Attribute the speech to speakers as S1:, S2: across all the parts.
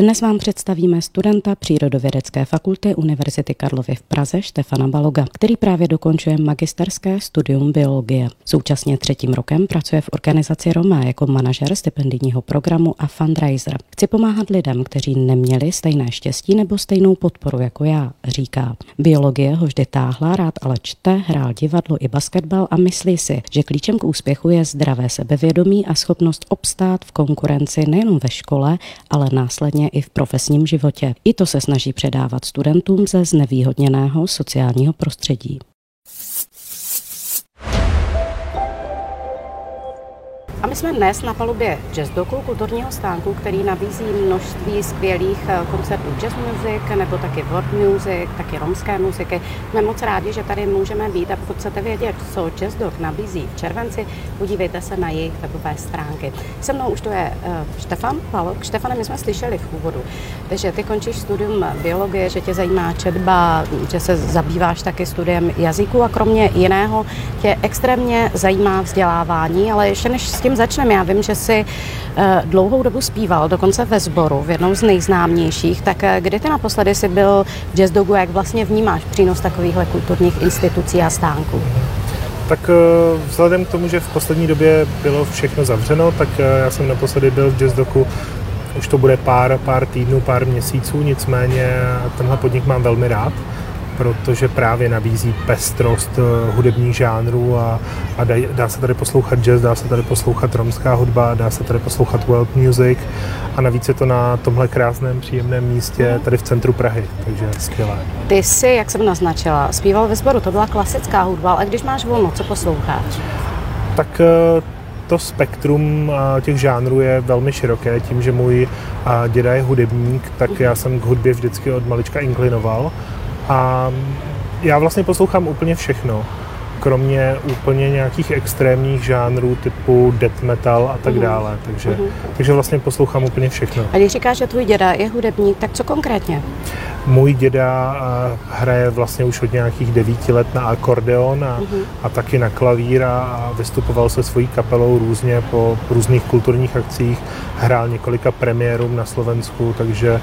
S1: Dnes vám představíme studenta Přírodovědecké fakulty Univerzity Karlovy v Praze Štefana Baloga, který právě dokončuje magisterské studium biologie. Současně třetím rokem pracuje v organizaci Roma jako manažer stipendijního programu a fundraiser. Chci pomáhat lidem, kteří neměli stejné štěstí nebo stejnou podporu jako já, říká. Biologie ho vždy táhla, rád ale čte, hrál divadlo i basketbal a myslí si, že klíčem k úspěchu je zdravé sebevědomí a schopnost obstát v konkurenci nejen ve škole, ale následně i v profesním životě. I to se snaží předávat studentům ze znevýhodněného sociálního prostředí. A my jsme dnes na palubě Jazz Doku, kulturního stánku, který nabízí množství skvělých eh, koncertů jazz music, nebo taky world music, taky romské muziky. Jsme moc rádi, že tady můžeme být a pokud chcete vědět, co Jazz Dog nabízí v červenci, podívejte se na jejich webové stránky. Se mnou už to je uh, Štefan Palok. Štefane, my jsme slyšeli v úvodu, že ty končíš studium biologie, že tě zajímá četba, že se zabýváš taky studiem jazyku a kromě jiného tě extrémně zajímá vzdělávání, ale ještě než s tím začneme, já vím, že jsi eh, dlouhou dobu zpíval, dokonce ve sboru, v jednom z nejznámějších, tak eh, kdy ty naposledy jsi byl v Jazz Dogu, jak vlastně vnímáš přínos takovýchhle kulturních institucí a stánků?
S2: Tak eh, vzhledem k tomu, že v poslední době bylo všechno zavřeno, tak já jsem naposledy byl v Jazz Doku už to bude pár, pár týdnů, pár měsíců, nicméně tenhle podnik mám velmi rád protože právě nabízí pestrost eh, hudebních žánrů a, a dá, dá se tady poslouchat jazz, dá se tady poslouchat romská hudba, dá se tady poslouchat world music a navíc je to na tomhle krásném, příjemném místě mhm. tady v centru Prahy, takže skvělé.
S1: Ty jsi, jak jsem naznačila, zpíval ve sboru, to byla klasická hudba, ale když máš volno, co posloucháš?
S2: Tak eh, to spektrum eh, těch žánrů je velmi široké. Tím, že můj děda je hudebník, tak mhm. já jsem k hudbě vždycky od malička inklinoval a já vlastně poslouchám úplně všechno, kromě úplně nějakých extrémních žánrů typu death metal a tak mhm. dále. Takže, uh-huh. takže vlastně poslouchám úplně všechno.
S1: A když říkáš, že tvůj děda je hudebník, tak co konkrétně?
S2: Můj děda hraje vlastně už od nějakých devíti let na akordeon a, uh-huh. a taky na klavír a vystupoval se svojí kapelou různě po různých kulturních akcích, hrál několika premiérům na Slovensku, takže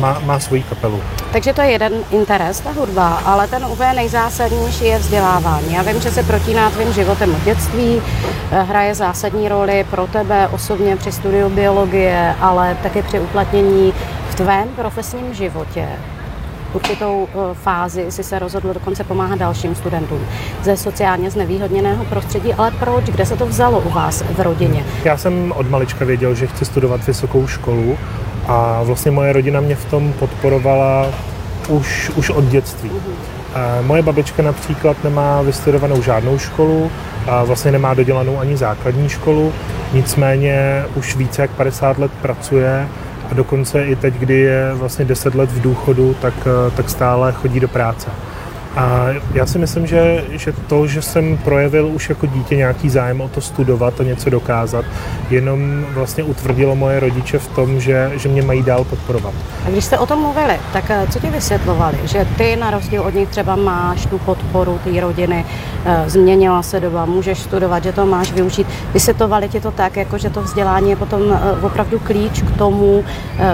S2: má, má svoji kapelu.
S1: Takže to je jeden interes, ta hudba, ale ten úplně nejzásadnější je vzdělávání. Já vím, že se protíná tvým životem od dětství, eh, hraje zásadní roli pro tebe osobně při studiu biologie, ale také při uplatnění v tvém profesním životě určitou eh, fázi si se rozhodl dokonce pomáhat dalším studentům ze sociálně znevýhodněného prostředí, ale proč? Kde se to vzalo u vás v rodině?
S2: Já jsem od malička věděl, že chci studovat vysokou školu a vlastně moje rodina mě v tom podporovala už, už od dětství. Uh-huh. Moje babička například nemá vystudovanou žádnou školu, a vlastně nemá dodělanou ani základní školu, nicméně už více jak 50 let pracuje a dokonce i teď, kdy je vlastně 10 let v důchodu, tak, eh, tak stále chodí do práce. A já si myslím, že, že to, že jsem projevil už jako dítě nějaký zájem o to studovat a něco dokázat, jenom vlastně utvrdilo moje rodiče v tom, že, že mě mají dál podporovat.
S1: A když jste o tom mluvili, tak eh, co ti vysvětlovali? Že ty na rozdíl od nich třeba máš tu podporu té rodiny, eh, změnila se doba, můžeš studovat, že to máš využít. Vysvětlovali ti to tak, jako že to vzdělání je potom eh, opravdu klíč k tomu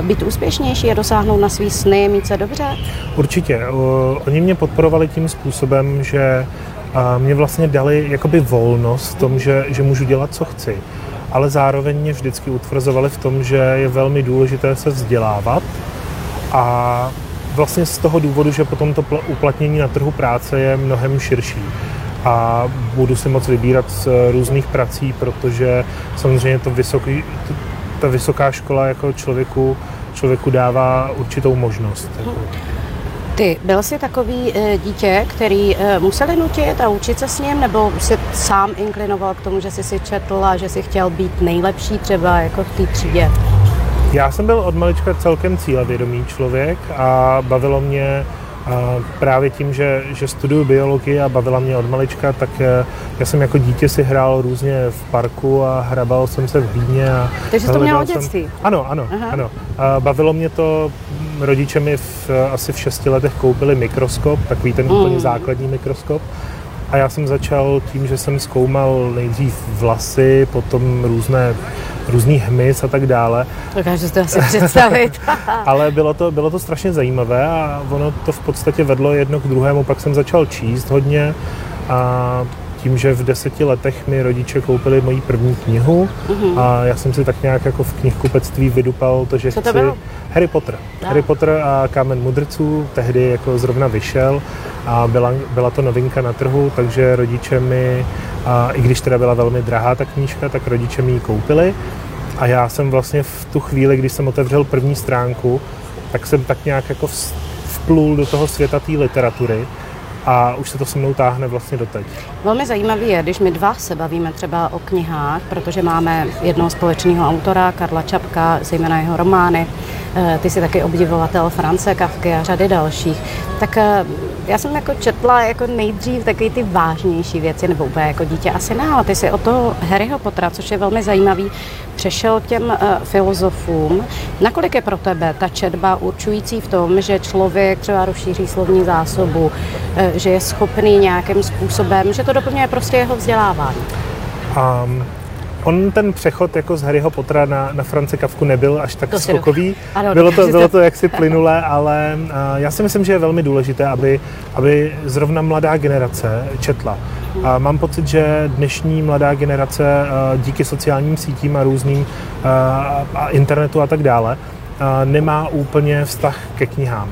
S1: být úspěšnější a dosáhnout na svý sny, mít se dobře?
S2: Určitě. Oni mě podporovali tím způsobem, že mě vlastně dali jakoby volnost v tom, že, že můžu dělat, co chci. Ale zároveň mě vždycky utvrzovali v tom, že je velmi důležité se vzdělávat a vlastně z toho důvodu, že potom to uplatnění na trhu práce je mnohem širší a budu si moc vybírat z různých prací, protože samozřejmě to vysoký, ta vysoká škola jako člověku, člověku dává určitou možnost. Jako.
S1: Ty, byl jsi takový e, dítě, který e, museli nutit a učit se s ním, nebo jsi sám inklinoval k tomu, že jsi si četl a že jsi chtěl být nejlepší třeba jako v té třídě?
S2: Já jsem byl od malička celkem cílevědomý člověk a bavilo mě a právě tím, že, že studuju biologii a bavila mě od malička, tak eh, já jsem jako dítě si hrál různě v parku a hrabal jsem se v Vídně. A
S1: Takže to měl od dětství?
S2: Ano, ano, Aha. ano. A bavilo mě to, rodiče mi v, asi v šesti letech koupili mikroskop, takový ten mm. úplně základní mikroskop. A já jsem začal tím, že jsem zkoumal nejdřív vlasy, potom různé různý hmyz a tak dále.
S1: Dokážu si to asi představit.
S2: Ale bylo to, bylo to strašně zajímavé a ono to v podstatě vedlo jedno k druhému. Pak jsem začal číst hodně a tím, že v deseti letech mi rodiče koupili moji první knihu mm-hmm. a já jsem si tak nějak jako v knihkupectví vydupal to, že
S1: Co to
S2: chci
S1: bylo?
S2: Harry Potter.
S1: Ah.
S2: Harry Potter a Kámen mudrců tehdy jako zrovna vyšel a byla, byla to novinka na trhu, takže rodiče mi, a i když teda byla velmi drahá ta knížka, tak rodiče mi ji koupili a já jsem vlastně v tu chvíli, když jsem otevřel první stránku, tak jsem tak nějak jako vplul do toho světa té literatury a už se to se mnou táhne vlastně doteď.
S1: Velmi zajímavý je, když my dva se bavíme třeba o knihách, protože máme jednoho společného autora, Karla Čapka, zejména jeho romány, eh, ty jsi taky obdivovatel France, Kafky a řady dalších, tak eh, já jsem jako četla jako nejdřív taky ty vážnější věci, nebo úplně jako dítě asi ne, ale ty jsi o toho Harryho Pottera, což je velmi zajímavý, přešel k těm uh, filozofům. Nakolik je pro tebe ta četba určující v tom, že člověk třeba rozšíří slovní zásobu, uh, že je schopný nějakým způsobem, že to doplňuje prostě jeho vzdělávání?
S2: Um, on ten přechod jako z Harryho Pottera na, na France Kafku nebyl až tak
S1: To
S2: skokový.
S1: Ano,
S2: bylo, to, bylo
S1: to-
S2: jaksi plynulé, ale uh, já si myslím, že je velmi důležité, aby, aby zrovna mladá generace četla. A mám pocit, že dnešní mladá generace uh, díky sociálním sítím a různým uh, a internetu a tak dále uh, nemá úplně vztah ke knihám.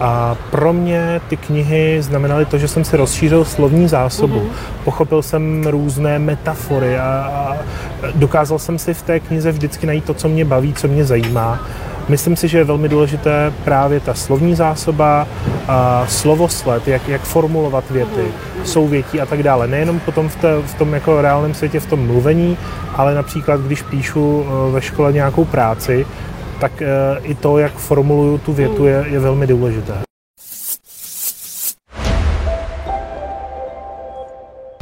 S2: A pro mě ty knihy znamenaly to, že jsem si rozšířil slovní zásobu. Mm-hmm. Pochopil jsem různé metafory a, a dokázal jsem si v té knize vždycky najít to, co mě baví, co mě zajímá. Myslím si, že je velmi důležité právě ta slovní zásoba, a slovosled, jak, jak formulovat věty, souvětí a tak dále. Nejenom potom v, té, v tom jako reálném světě, v tom mluvení, ale například, když píšu eh, ve škole nějakou práci, tak eh, i to, jak formuluju tu větu, je, je velmi důležité.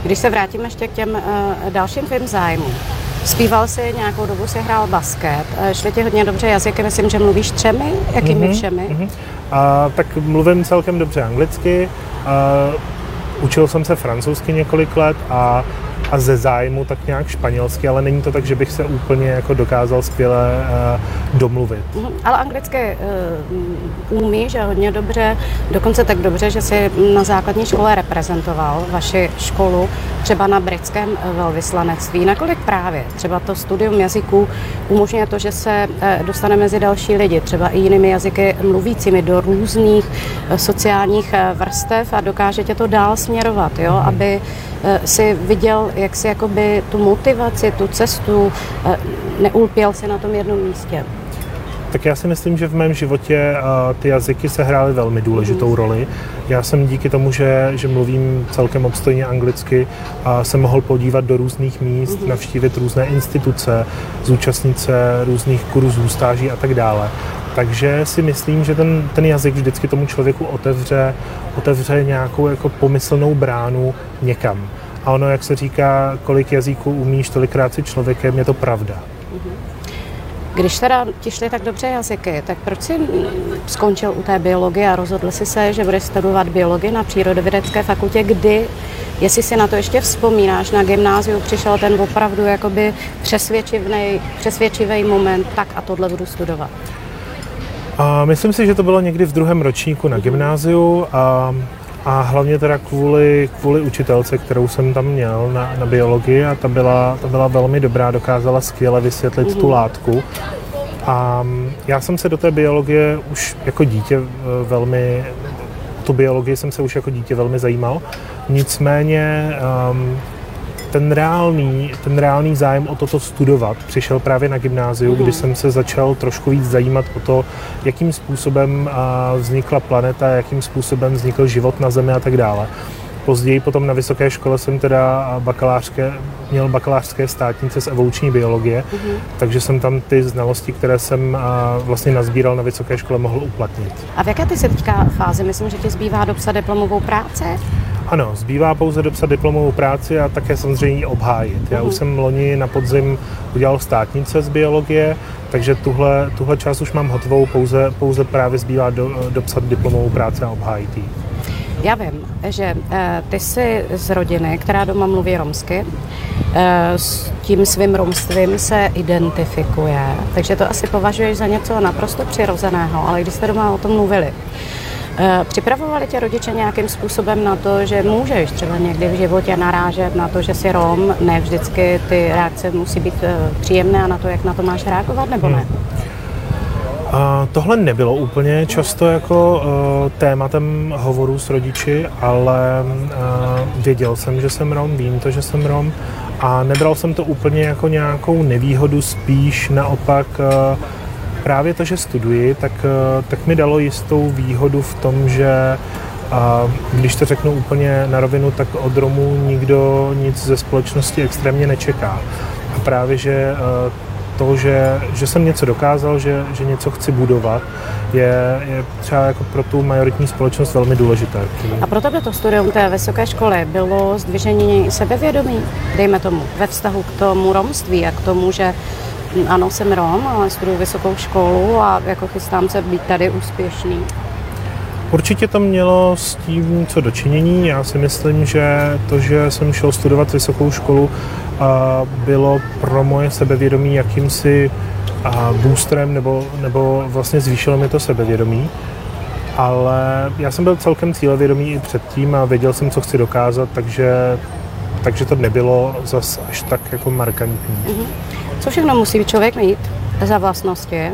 S1: Když se vrátíme ještě k těm uh, dalším tvým zájmům, Zpíval jsi nějakou dobu, si hrál basket, eh, šly ti hodně dobře jazyky, myslím, že mluvíš třemi, jakými mm-hmm, všemi?
S2: Mhm. A, tak mluvím celkem dobře anglicky, a, učil jsem se francouzsky několik let a, a ze zájmu tak nějak španělsky, ale není to tak, že bych se úplně jako dokázal skvěle uh, domluvit.
S1: Mhm, Ale anglicky uh, umíš a hodně dobře, dokonce tak dobře, že jsi na základní škole reprezentoval vaši školu třeba na britském eh, velvyslanectví. Nakolik právě třeba to studium jazyků umožňuje to, že se eh, dostane mezi další lidi, třeba i jinými jazyky mluvícími do různých eh, sociálních eh, vrstev a dokáže tě to dál směrovat, jo? aby eh, si viděl, jak si jakoby tu motivaci, tu cestu, eh, neulpěl si na tom jednom místě.
S2: Tak já si myslím, že v mém životě uh, ty jazyky se hrály velmi důležitou roli. Já jsem díky tomu, že, že mluvím celkem obstojně anglicky, a jsem mohl podívat do různých míst, navštívit různé instituce, zúčastnit se různých kurzů, stáží a tak dále. Takže si myslím, že ten, ten jazyk vždycky tomu člověku otevře, otevře nějakou jako pomyslnou bránu někam. A ono, jak se říká, kolik jazyků umíš, tolikrát si člověkem, je to pravda.
S1: Když teda ti šly tak dobře jazyky, tak proč jsi skončil u té biologie a rozhodl si se, že budeš studovat biologii na přírodovědecké fakultě, kdy, jestli si na to ještě vzpomínáš, na gymnáziu přišel ten opravdu jakoby přesvědčivý, přesvědčivý moment, tak a tohle budu studovat.
S2: A myslím si, že to bylo někdy v druhém ročníku na gymnáziu a, a hlavně teda kvůli, kvůli učitelce, kterou jsem tam měl na, na biologii a ta byla, ta byla velmi dobrá, dokázala skvěle vysvětlit tu látku. A já jsem se do té biologie už jako dítě eh, velmi, tu biologii jsem se už jako dítě velmi zajímal. Nicméně um, ten reálný, ten reálný zájem o toto studovat přišel právě na gymnáziu, kdy jsem se začal trošku víc zajímat o to, jakým způsobem vznikla planeta, jakým způsobem vznikl život na Zemi a tak dále. Později potom na vysoké škole jsem teda bakalářské, měl bakalářské státnice z evoluční biologie, takže jsem tam ty znalosti, které jsem vlastně nazbíral na vysoké škole, mohl uplatnit.
S1: A v jaké ty jsi teďka fázi? Myslím, že ti zbývá dopsat diplomovou práci?
S2: Ano, zbývá pouze dopsat diplomovou práci a také samozřejmě ji obhájit. Já už jsem loni na podzim udělal státnice z biologie, takže tuhle, tuhle část už mám hotovou, pouze, pouze právě zbývá do, dopsat diplomovou práci a obhájit ji.
S1: Já vím, že eh, ty jsi z rodiny, která doma mluví romsky, eh, s tím svým romstvím se identifikuje, takže to asi považuješ za něco naprosto přirozeného, ale když jste doma o tom mluvili, Připravovali tě rodiče nějakým způsobem na to, že můžeš třeba někdy v životě narážet na to, že jsi Rom, ne vždycky ty reakce musí být příjemné a na to, jak na to máš reagovat, nebo ne? Hmm.
S2: Tohle nebylo úplně často jako uh, tématem hovorů s rodiči, ale uh, věděl jsem, že jsem Rom, vím to, že jsem Rom a nebral jsem to úplně jako nějakou nevýhodu, spíš naopak uh, právě to, že studuji, tak, uh, tak mi dalo jistou výhodu v tom, že a když to řeknu úplně na rovinu, tak od Romů nikdo nic ze společnosti extrémně nečeká. A právě, že to, že, že jsem něco dokázal, že, že něco chci budovat, je, je třeba jako pro tu majoritní společnost velmi důležité.
S1: A pro tebe to studium té vysoké školy bylo zdvižení sebevědomí, dejme tomu, ve vztahu k tomu romství a k tomu, že ano, jsem Rom, ale studuju vysokou školu a jako chystám se být tady úspěšný.
S2: Určitě to mělo s tím co dočinění. Já si myslím, že to, že jsem šel studovat vysokou školu, bylo pro moje sebevědomí jakýmsi boostrem nebo, nebo vlastně zvýšilo mi to sebevědomí. Ale já jsem byl celkem cílevědomý i předtím a věděl jsem, co chci dokázat, takže, takže to nebylo zas až tak jako markantní. Mm-hmm.
S1: Co všechno musí člověk mít za vlastnosti,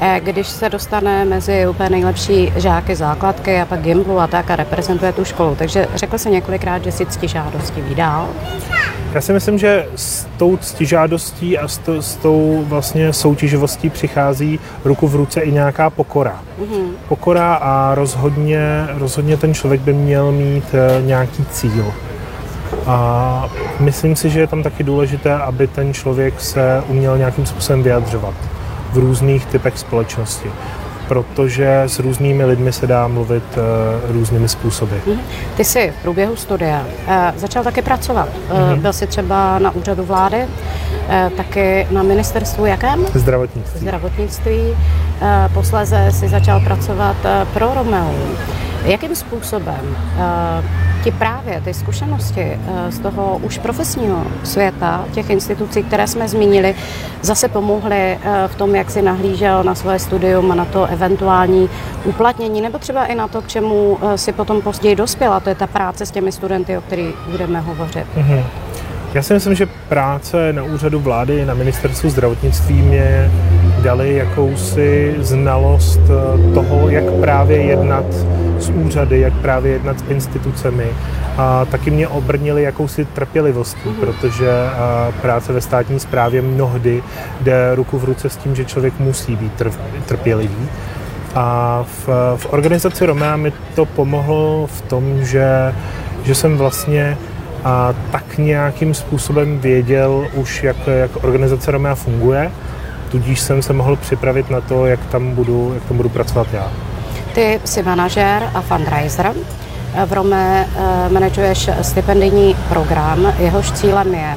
S1: Eh, když se dostane mezi úplně nejlepší žáky základky a pak Gimplu a tak a reprezentuje tu školu. Takže řekl se několikrát, že si ctižádosti vydal.
S2: Já si myslím, že s tou ctižádostí a s, to, s tou vlastně soutěživostí přichází ruku v ruce i nějaká pokora. Mm-hmm. Pokora a rozhodně, rozhodně ten člověk by měl mít eh, nějaký cíl. A myslím si, že je tam taky důležité, aby ten člověk se uměl nějakým způsobem vyjadřovat v různých typech společnosti protože s různými lidmi se dá mluvit uh, různými způsoby. Mhm.
S1: Ty jsi v průběhu studia uh, začal taky pracovat. Uh, Byl jsi třeba na úřadu vlády, uh, taky na ministerstvu jakém?
S2: Zdravotnictví.
S1: Zdravotnictví. Uh, posléze si začal pracovat uh, pro Romeo. Jakým způsobem ti právě ty zkušenosti uh, z toho už profesního světa, těch institucí, které jsme zmínili, zase pomohly uh, v tom, jak si nahlížel na svoje studium a na to eventuální uplatnění, nebo třeba i na to, k čemu uh, si potom později dospěl, a to je ta práce s těmi studenty, o kterých budeme hovořit. Mm-hmm.
S2: Já si myslím, že práce na úřadu vlády, na ministerstvu zdravotnictví mě dali jakousi znalost toho, jak právě jednat s úřady, jak právě jednat s institucemi. A taky mě obrnili jakousi trpělivostí, protože práce ve státní správě mnohdy jde ruku v ruce s tím, že člověk musí být trpělivý. A v, v organizaci Romea mi to pomohlo v tom, že, že jsem vlastně a tak nějakým způsobem věděl už, jak, jak organizace Romea funguje, tudíž jsem se mohl připravit na to, jak tam budu, jak tam budu pracovat já.
S1: Ty jsi manažer a fundraiser. V Rome eh, manažuješ stipendijní program, jehož cílem je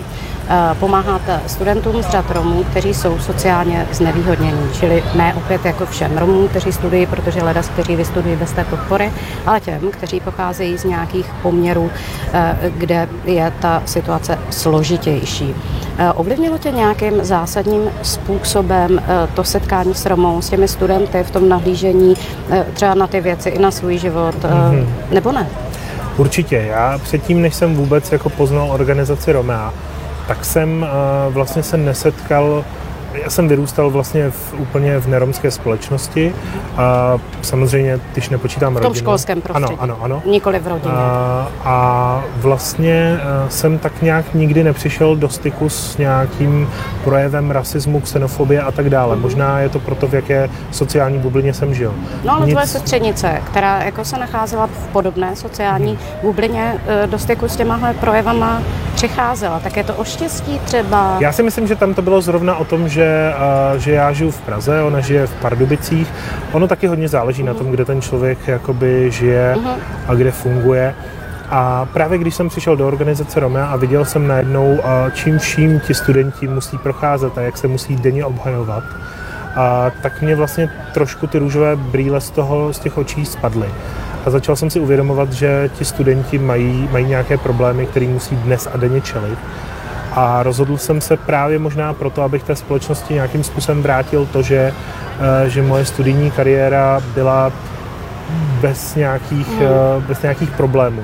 S1: Eh, pomáhat studentům z řad Romů, kteří jsou sociálně znevýhodnění, čili ne opět jako všem Romům, kteří studují, protože leda, kteří vystudují bez té podpory, ale těm, kteří pocházejí z nějakých poměrů, eh, kde je ta situace složitější. Eh, ovlivnilo tě nějakým zásadním způsobem to setkání s Romou, s těmi studenty v tom nahlížení třeba na ty věci i na svůj život, mm-hmm. nebo ne?
S2: Určitě. Já předtím, než jsem vůbec jako poznal organizaci Romea, tak jsem uh, vlastně se nesetkal já jsem vyrůstal vlastně v, úplně v neromské společnosti a samozřejmě, když nepočítám
S1: rodinu. V tom rodinu, školském prostředí.
S2: Ano, ano, ano.
S1: Nikoli v rodině.
S2: A, a vlastně uh, jsem tak nějak nikdy nepřišel do styku s nějakým projevem rasismu, xenofobie a tak dále. Mm. Možná je to proto, v jaké sociální bublině jsem žil.
S1: No ale Nic... tvoje sestřednice, která jako se nacházela v podobné sociální mm. bublině, do styku s těmahle projevama přicházela, tak je to o štěstí třeba?
S2: Já si myslím, že tam to bylo zrovna o tom, že, že já žiju v Praze, ona žije v Pardubicích. Ono taky hodně záleží uh-huh. na tom, kde ten člověk jakoby žije uh-huh. a kde funguje. A právě když jsem přišel do organizace Romea a viděl jsem najednou, čím vším ti studenti musí procházet a jak se musí denně obhajovat, a tak mě vlastně trošku ty růžové brýle z toho, z těch očí spadly. A začal jsem si uvědomovat, že ti studenti mají, mají nějaké problémy, které musí dnes a denně čelit. A rozhodl jsem se právě možná proto, abych té společnosti nějakým způsobem vrátil to, že, eh, že moje studijní kariéra byla bez nějakých, mm. bez nějakých problémů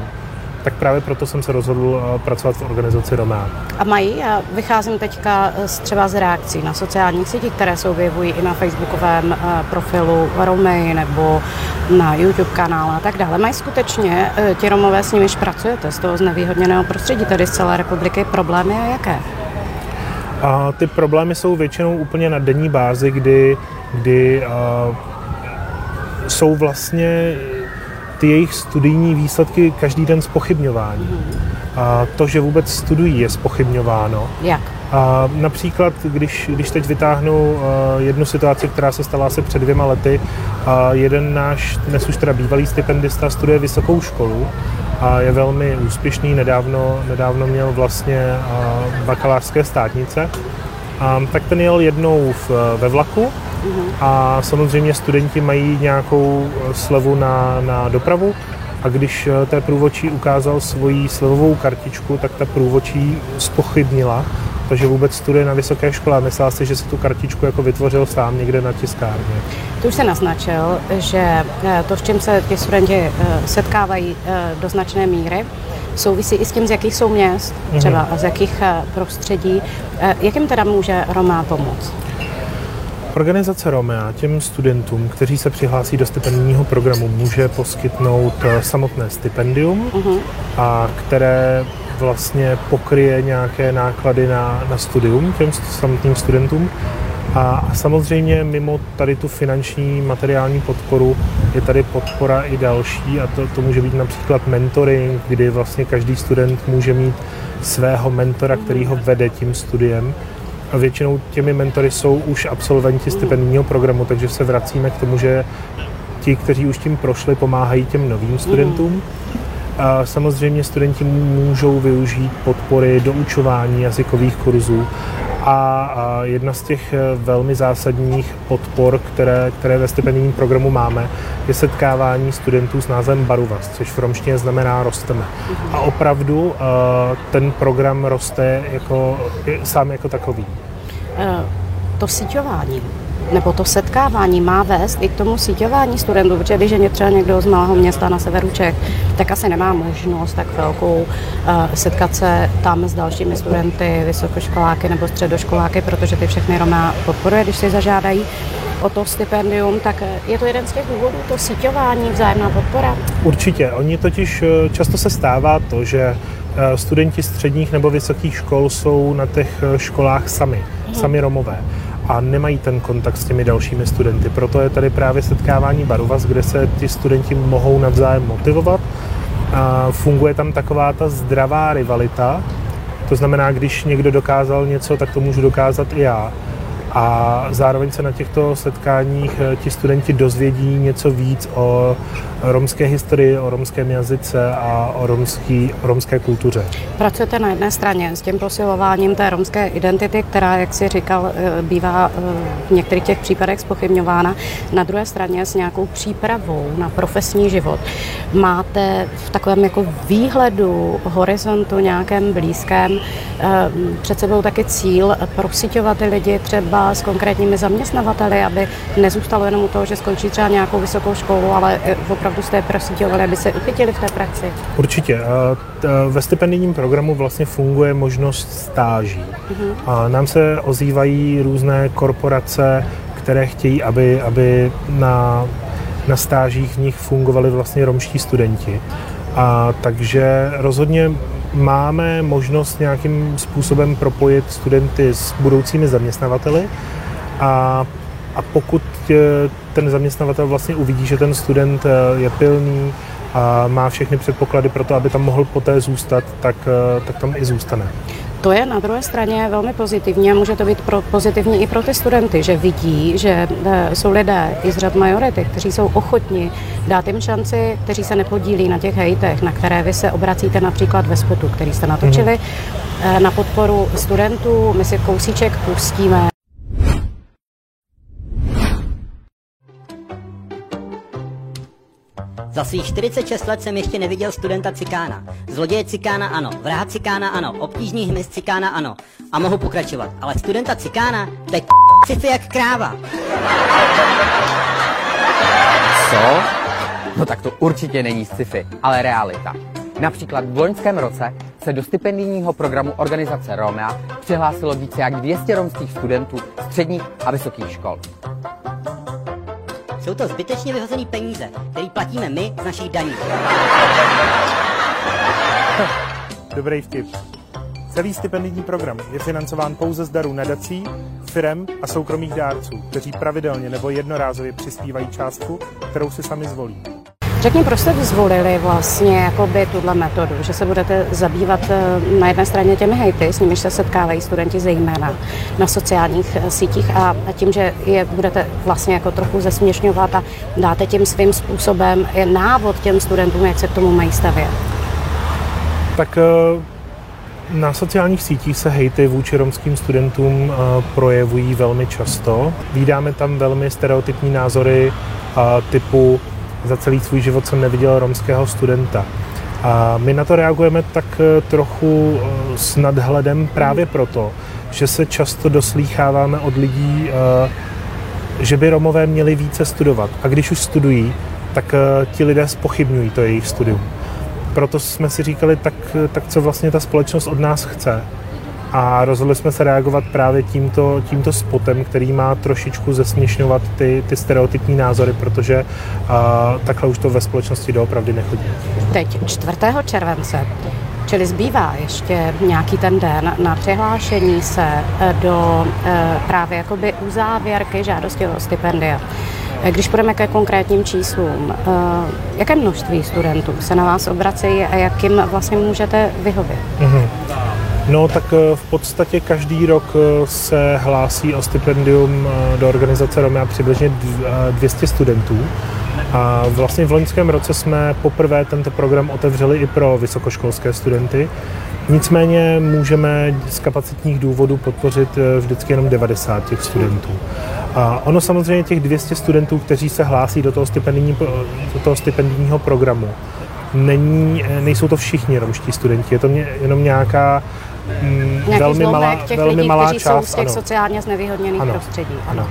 S2: tak právě proto jsem se rozhodl eh, pracovat v organizaci Romea.
S1: A mají, já vycházím teďka z, třeba z reakcí na sociálních sítích, které se objevují i na facebookovém eh, profilu Romej nebo na YouTube kanále a tak dále. Mají skutečně eh, ti Romové, s nimiž pracujete z toho znevýhodněného prostředí, tedy z celé republiky, problémy a jaké?
S2: A ty problémy jsou většinou úplně na denní bázi, kdy, kdy uh, jsou vlastně ty jejich studijní výsledky každý den spochybňování. A to, že vůbec studují, je spochybňováno.
S1: Jak?
S2: A například, když, když teď vytáhnu uh, jednu situaci, která se stala asi před dvěma lety, uh, jeden náš, dnes už teda bývalý stipendista, studuje vysokou školu a je velmi úspěšný, nedávno, nedávno měl vlastně uh, bakalářské státnice, a, tak ten jel jednou v, ve vlaku a samozřejmě studenti mají nějakou eh, slevu na, na dopravu a když eh, té průvočí ukázal svoji slevovou kartičku, tak ta průvočí spochybnila to, že vůbec studuje na vysoké škole a myslela si, že si tu kartičku jako vytvořil sám někde na tiskárně.
S1: Tu už se naznačil, že eh, to, s čím se ti studenti setkávají do značné míry, souvisí i s tím, z jakých jsou měst, mhm. třeba mm-hmm. z jakých prostředí. Jak jim teda může Roma pomoct?
S2: Organizace Romea těm studentům, kteří se přihlásí do stipendijního programu, může poskytnout eh, samotné stipendium, uh-huh. a které vlastně pokryje nějaké náklady na, na studium těm samotným studentům. A samozřejmě mimo tady tu finanční materiální podporu je tady podpora i další a to, to může být například mentoring, kdy vlastně každý student může mít svého mentora, který ho vede tím studiem a většinou těmi mentory jsou už absolventi stipendijního programu, takže se vracíme k tomu, že ti, kteří už tím prošli, pomáhají těm novým studentům. A samozřejmě studenti můžou využít podpory do učování jazykových kurzů a jedna z těch eh, velmi zásadních podpor, které, které ve stipendijním programu máme, je setkávání studentů s názvem Baruvas, což v romštině znamená rosteme. A opravdu eh, ten program roste jako, sám jako takový.
S1: Eh, to síťování nebo to setkávání má vést i k tomu síťování studentů, protože když je třeba někdo z malého města na severu Čech, tak asi nemá možnost tak velkou uh, setkat se tam s dalšími studenty, vysokoškoláky nebo středoškoláky, protože ty všechny Roma podporuje, když si zažádají o to stipendium, tak je to jeden z těch důvodů, to síťování, vzájemná podpora?
S2: Určitě. Oni totiž eh, často se stává to, že eh, studenti středních nebo vysokých škol jsou na těch školách sami, hmm. sami Romové a nemají ten kontakt s těmi dalšími studenty. Proto je tady právě setkávání Baruvas, kde se ti studenti mohou navzájem motivovat. A funguje tam taková ta zdravá rivalita, to znamená, když někdo dokázal něco, tak to můžu dokázat i já a zároveň se na těchto setkáních eh, ti studenti dozvědí něco víc o romské historii, o romském jazyce a o, romský, o romské kultuře.
S1: Pracujete na jedné straně s tím posilováním té romské identity, která, jak si říkal, eh, bývá eh, v některých těch případech spochybňována, na druhé straně s nějakou přípravou na profesní život. Máte v takovém jako výhledu, horizontu nějakém blízkém před sebou taky cíl prosíťovat ty lidi třeba s konkrétními zaměstnavateli, aby nezůstalo jenom u toho, že skončí třeba nějakou vysokou školu, ale opravdu jste prosítěvali, aby se uchytili v té praxi?
S2: Určitě. Ve stipendijním programu vlastně funguje možnost stáží. Uh-huh. A nám se ozývají různé korporace, které chtějí, aby, aby na, na stážích v nich fungovali vlastně romští studenti. A takže rozhodně máme možnost nějakým způsobem propojit studenty s budoucími zaměstnavateli a, a pokud ten zaměstnavatel vlastně uvidí, že ten student eh, je pilný a má všechny předpoklady pro to, aby tam mohl poté zůstat, tak, eh, tak tam i zůstane.
S1: To je na druhé straně velmi pozitivní a může to být pro, pozitivní i pro ty studenty, že vidí, že e, jsou lidé i z řad majority, kteří jsou ochotni dát jim šanci, kteří se nepodílí na těch hejtech, na které vy se obracíte například ve spotu, který jste natočili, mm-hmm. na podporu studentů. My si kousíček pustíme.
S3: Za svých 46 let jsem ještě neviděl studenta cikána. Zloděje cikána ano, vraha cikána ano, obtížný hmyz cikána ano. A mohu pokračovat. Ale studenta cikána, to je sci jak kráva.
S4: Co? No tak to určitě není sci-fi, ale realita. Například v loňském roce se do stipendijního programu organizace Romea přihlásilo více jak 200 romských studentů středních a vysokých škol.
S3: Jsou to zbytečně vyhozený peníze, který platíme my z našich daní.
S2: Dobrý vtip. Celý stipendijní program je financován pouze z darů nadací, firem a soukromých dárců, kteří pravidelně nebo jednorázově přispívají částku, kterou si sami zvolí.
S1: Řekni, proč jste zvolili vlastně jakoby tuhle metodu, že se budete zabývat eh, na jedné straně těmi hejty, s nimiž se setkávají studenti zejména na sociálních eh, sítích a tím, že je budete vlastně jako trochu zesměšňovat a dáte tím svým způsobem návod těm studentům, jak se k tomu mají stavět.
S2: Tak eh, na sociálních sítích se hejty vůči romským studentům projevují velmi často. Vídáme tam velmi stereotypní názory typu za celý svůj život jsem neviděl romského studenta. A my na to reagujeme tak eh, trochu eh, s nadhledem právě proto, že se často doslýcháváme od lidí, eh, že by Romové měli více studovat. A když už studují, tak ti lidé spochybňují to jejich studium. Proto jsme si říkali, tak, tak co vlastně ta společnost od nás chce a rozhodli jsme se reagovat právě tímto, tímto spotem, který má trošičku zesměšňovat ty, ty stereotypní názory, protože a, takhle už to ve společnosti doopravdy nechodí.
S1: Teď 4. července Čili zbývá ještě nějaký ten den na přihlášení se e, do e, právě jakoby uzávěrky žádosti o stipendia. E, když půjdeme ke konkrétním číslům, jaké množství studentů se na vás obracejí a jakým vlastně můžete vyhovět? Mm-hmm.
S2: No tak eh, v podstatě každý rok eh, se hlásí o stipendium eh, do organizace Romea přibližně 200 studentů. A vlastně v loňském roce jsme poprvé tento program otevřeli i pro vysokoškolské studenty. Nicméně můžeme z kapacitních důvodů podpořit vždycky jenom 90 těch studentů. A ono samozřejmě těch 200 studentů, kteří se hlásí do toho, stipendijní, do toho stipendijního programu, není, nejsou to všichni romští studenti, je to jenom nějaká
S1: mm, velmi malá, těch velmi lidí, malá kteří část, jsou z těch ano. sociálně znevýhodněných ano. prostředí. Ano. ano.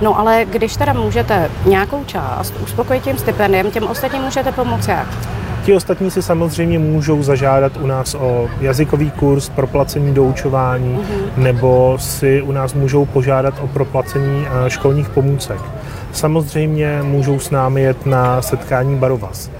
S1: No ale když teda můžete nějakou část uspokojit tím stipendiem, těm ostatním můžete pomoci jak?
S2: Ti ostatní si samozřejmě můžou zažádat u nás o jazykový kurz, proplacení doučování, mm-hmm. nebo si u nás můžou požádat o proplacení eh, školních pomůcek. Samozřejmě můžou s námi jet na setkání Barovas.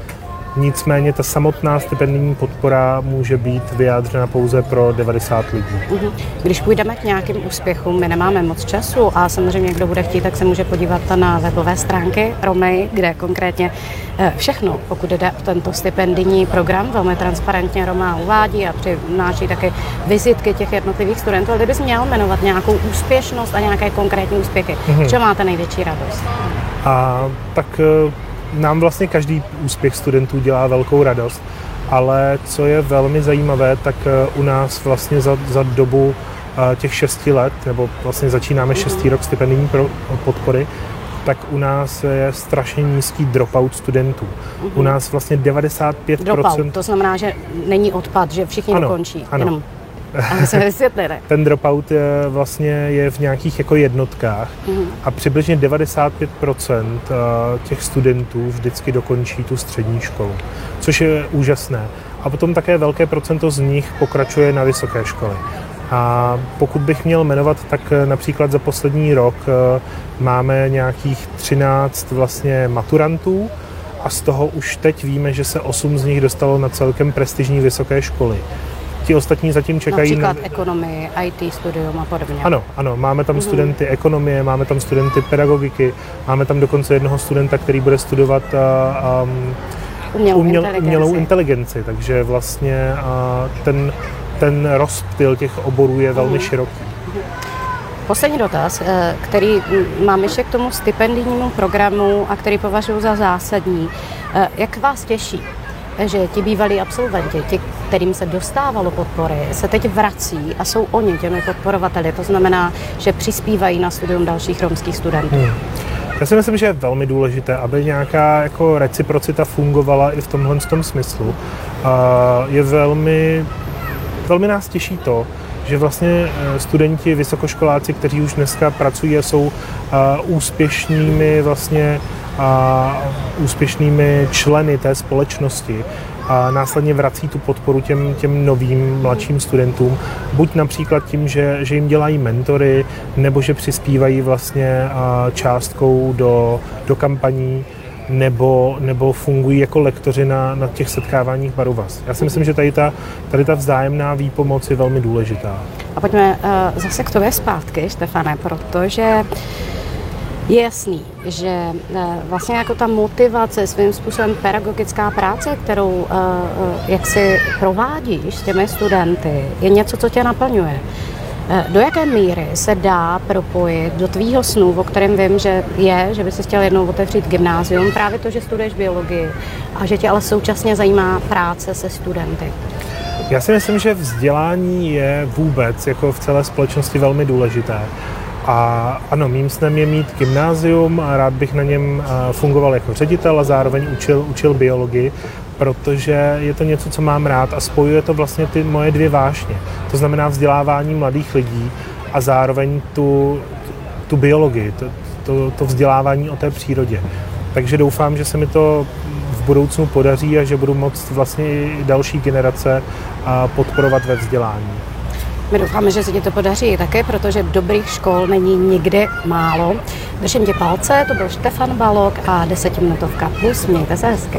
S2: Nicméně ta samotná stipendijní podpora může být vyjádřena pouze pro 90 lidí. Mhm.
S1: Když půjdeme k nějakým úspěchům, my nemáme moc času a samozřejmě, kdo bude chtít, tak se může podívat na webové stránky Romy, kde konkrétně eh, všechno, pokud jde o tento stipendijní program, velmi transparentně Roma uvádí a přináší také vizitky těch jednotlivých studentů. Ale kdybys měl jmenovat nějakou úspěšnost a nějaké konkrétní úspěchy, mm-hmm. čeho máte největší radost?
S2: A tak eh, nám vlastně každý úspěch studentů dělá velkou radost, ale co je velmi zajímavé, tak eh, u nás vlastně za, za dobu eh, těch šesti let, nebo vlastně začínáme šestý rok stipendijní podpory, tak u nás je strašně nízký dropout studentů. U mhm. nás vlastně 95%...
S1: Dropout, to znamená, že není odpad, že všichni ano, dokončí. Ano. Jenom ale se.
S2: Ten dropout je, vlastně je v nějakých jako jednotkách mm. a přibližně 95% eh, těch studentů vždycky dokončí tu střední školu, což je úžasné. A potom také velké procento z nich pokračuje na vysoké školy. A pokud bych měl jmenovat, tak eh, například za poslední rok eh, máme nějakých 13 vlastně maturantů a z toho už teď víme, že se 8 z nich dostalo na celkem prestižní vysoké školy ti ostatní zatím čekají.
S1: Například na... ekonomii, IT studium a podobně.
S2: Ano, ano, máme tam mm-hmm. studenty ekonomie, máme tam studenty pedagogiky, máme tam dokonce jednoho studenta, který bude studovat uh, um,
S1: umělou, uměl, inteligenci.
S2: umělou inteligenci, takže vlastně uh, ten, ten rozptyl těch oborů je velmi mm-hmm. široký.
S1: Poslední dotaz, eh, který mám ještě k tomu stipendijnímu programu a který považuji za zásadní. Eh, jak vás těší, že ti bývalí absolventi, ti, kterým se dostávalo podpory, se teď vrací a jsou oni těmi podporovateli. To znamená, že přispívají na studium dalších romských studentů. Hmm.
S2: Já si myslím, že je velmi důležité, aby nějaká jako reciprocita fungovala i v tomhle tom smyslu. Je velmi, velmi nás těší to, že vlastně eh, studenti, vysokoškoláci, kteří už dneska pracují a jsou úspěšnými vlastně úspěšnými členy té společnosti, a následně vrací tu podporu těm, těm novým mladším studentům, buď například tím, že, že jim dělají mentory, nebo že přispívají vlastně částkou do, do kampaní, nebo, nebo fungují jako lektoři na, na těch setkáváních Baruvas. Já si myslím, že tady ta, tady ta vzájemná výpomoc je velmi důležitá.
S1: A pojďme uh, zase k tobě zpátky, Stefane, protože uh, je jasný, že eh, vlastně jako ta motivace, svým způsobem pedagogická práce, kterou eh, eh, jak si provádíš s těmi studenty, je něco, co tě naplňuje. Do jaké míry se dá propojit do tvýho snu, o kterém vím, že je, že by si chtěl jednou otevřít gymnázium, právě to, že studuješ biologii a že tě ale současně zajímá práce se studenty?
S2: Já si myslím, že vzdělání je vůbec jako v celé společnosti velmi důležité. A ano, mým snem je mít gymnázium a rád bych na něm fungoval jako ředitel a zároveň učil, učil biologii, protože je to něco, co mám rád a spojuje to vlastně ty moje dvě vášně. To znamená vzdělávání mladých lidí a zároveň tu, tu biologii, to, to, to vzdělávání o té přírodě. Takže doufám, že se mi to v budoucnu podaří a že budu moct vlastně i další generace podporovat ve vzdělání.
S1: My doufáme, že se ti to podaří také, protože dobrých škol není nikdy málo. Držím tě palce, to byl Štefan Balok a desetiminutovka plus. Mějte se hezky.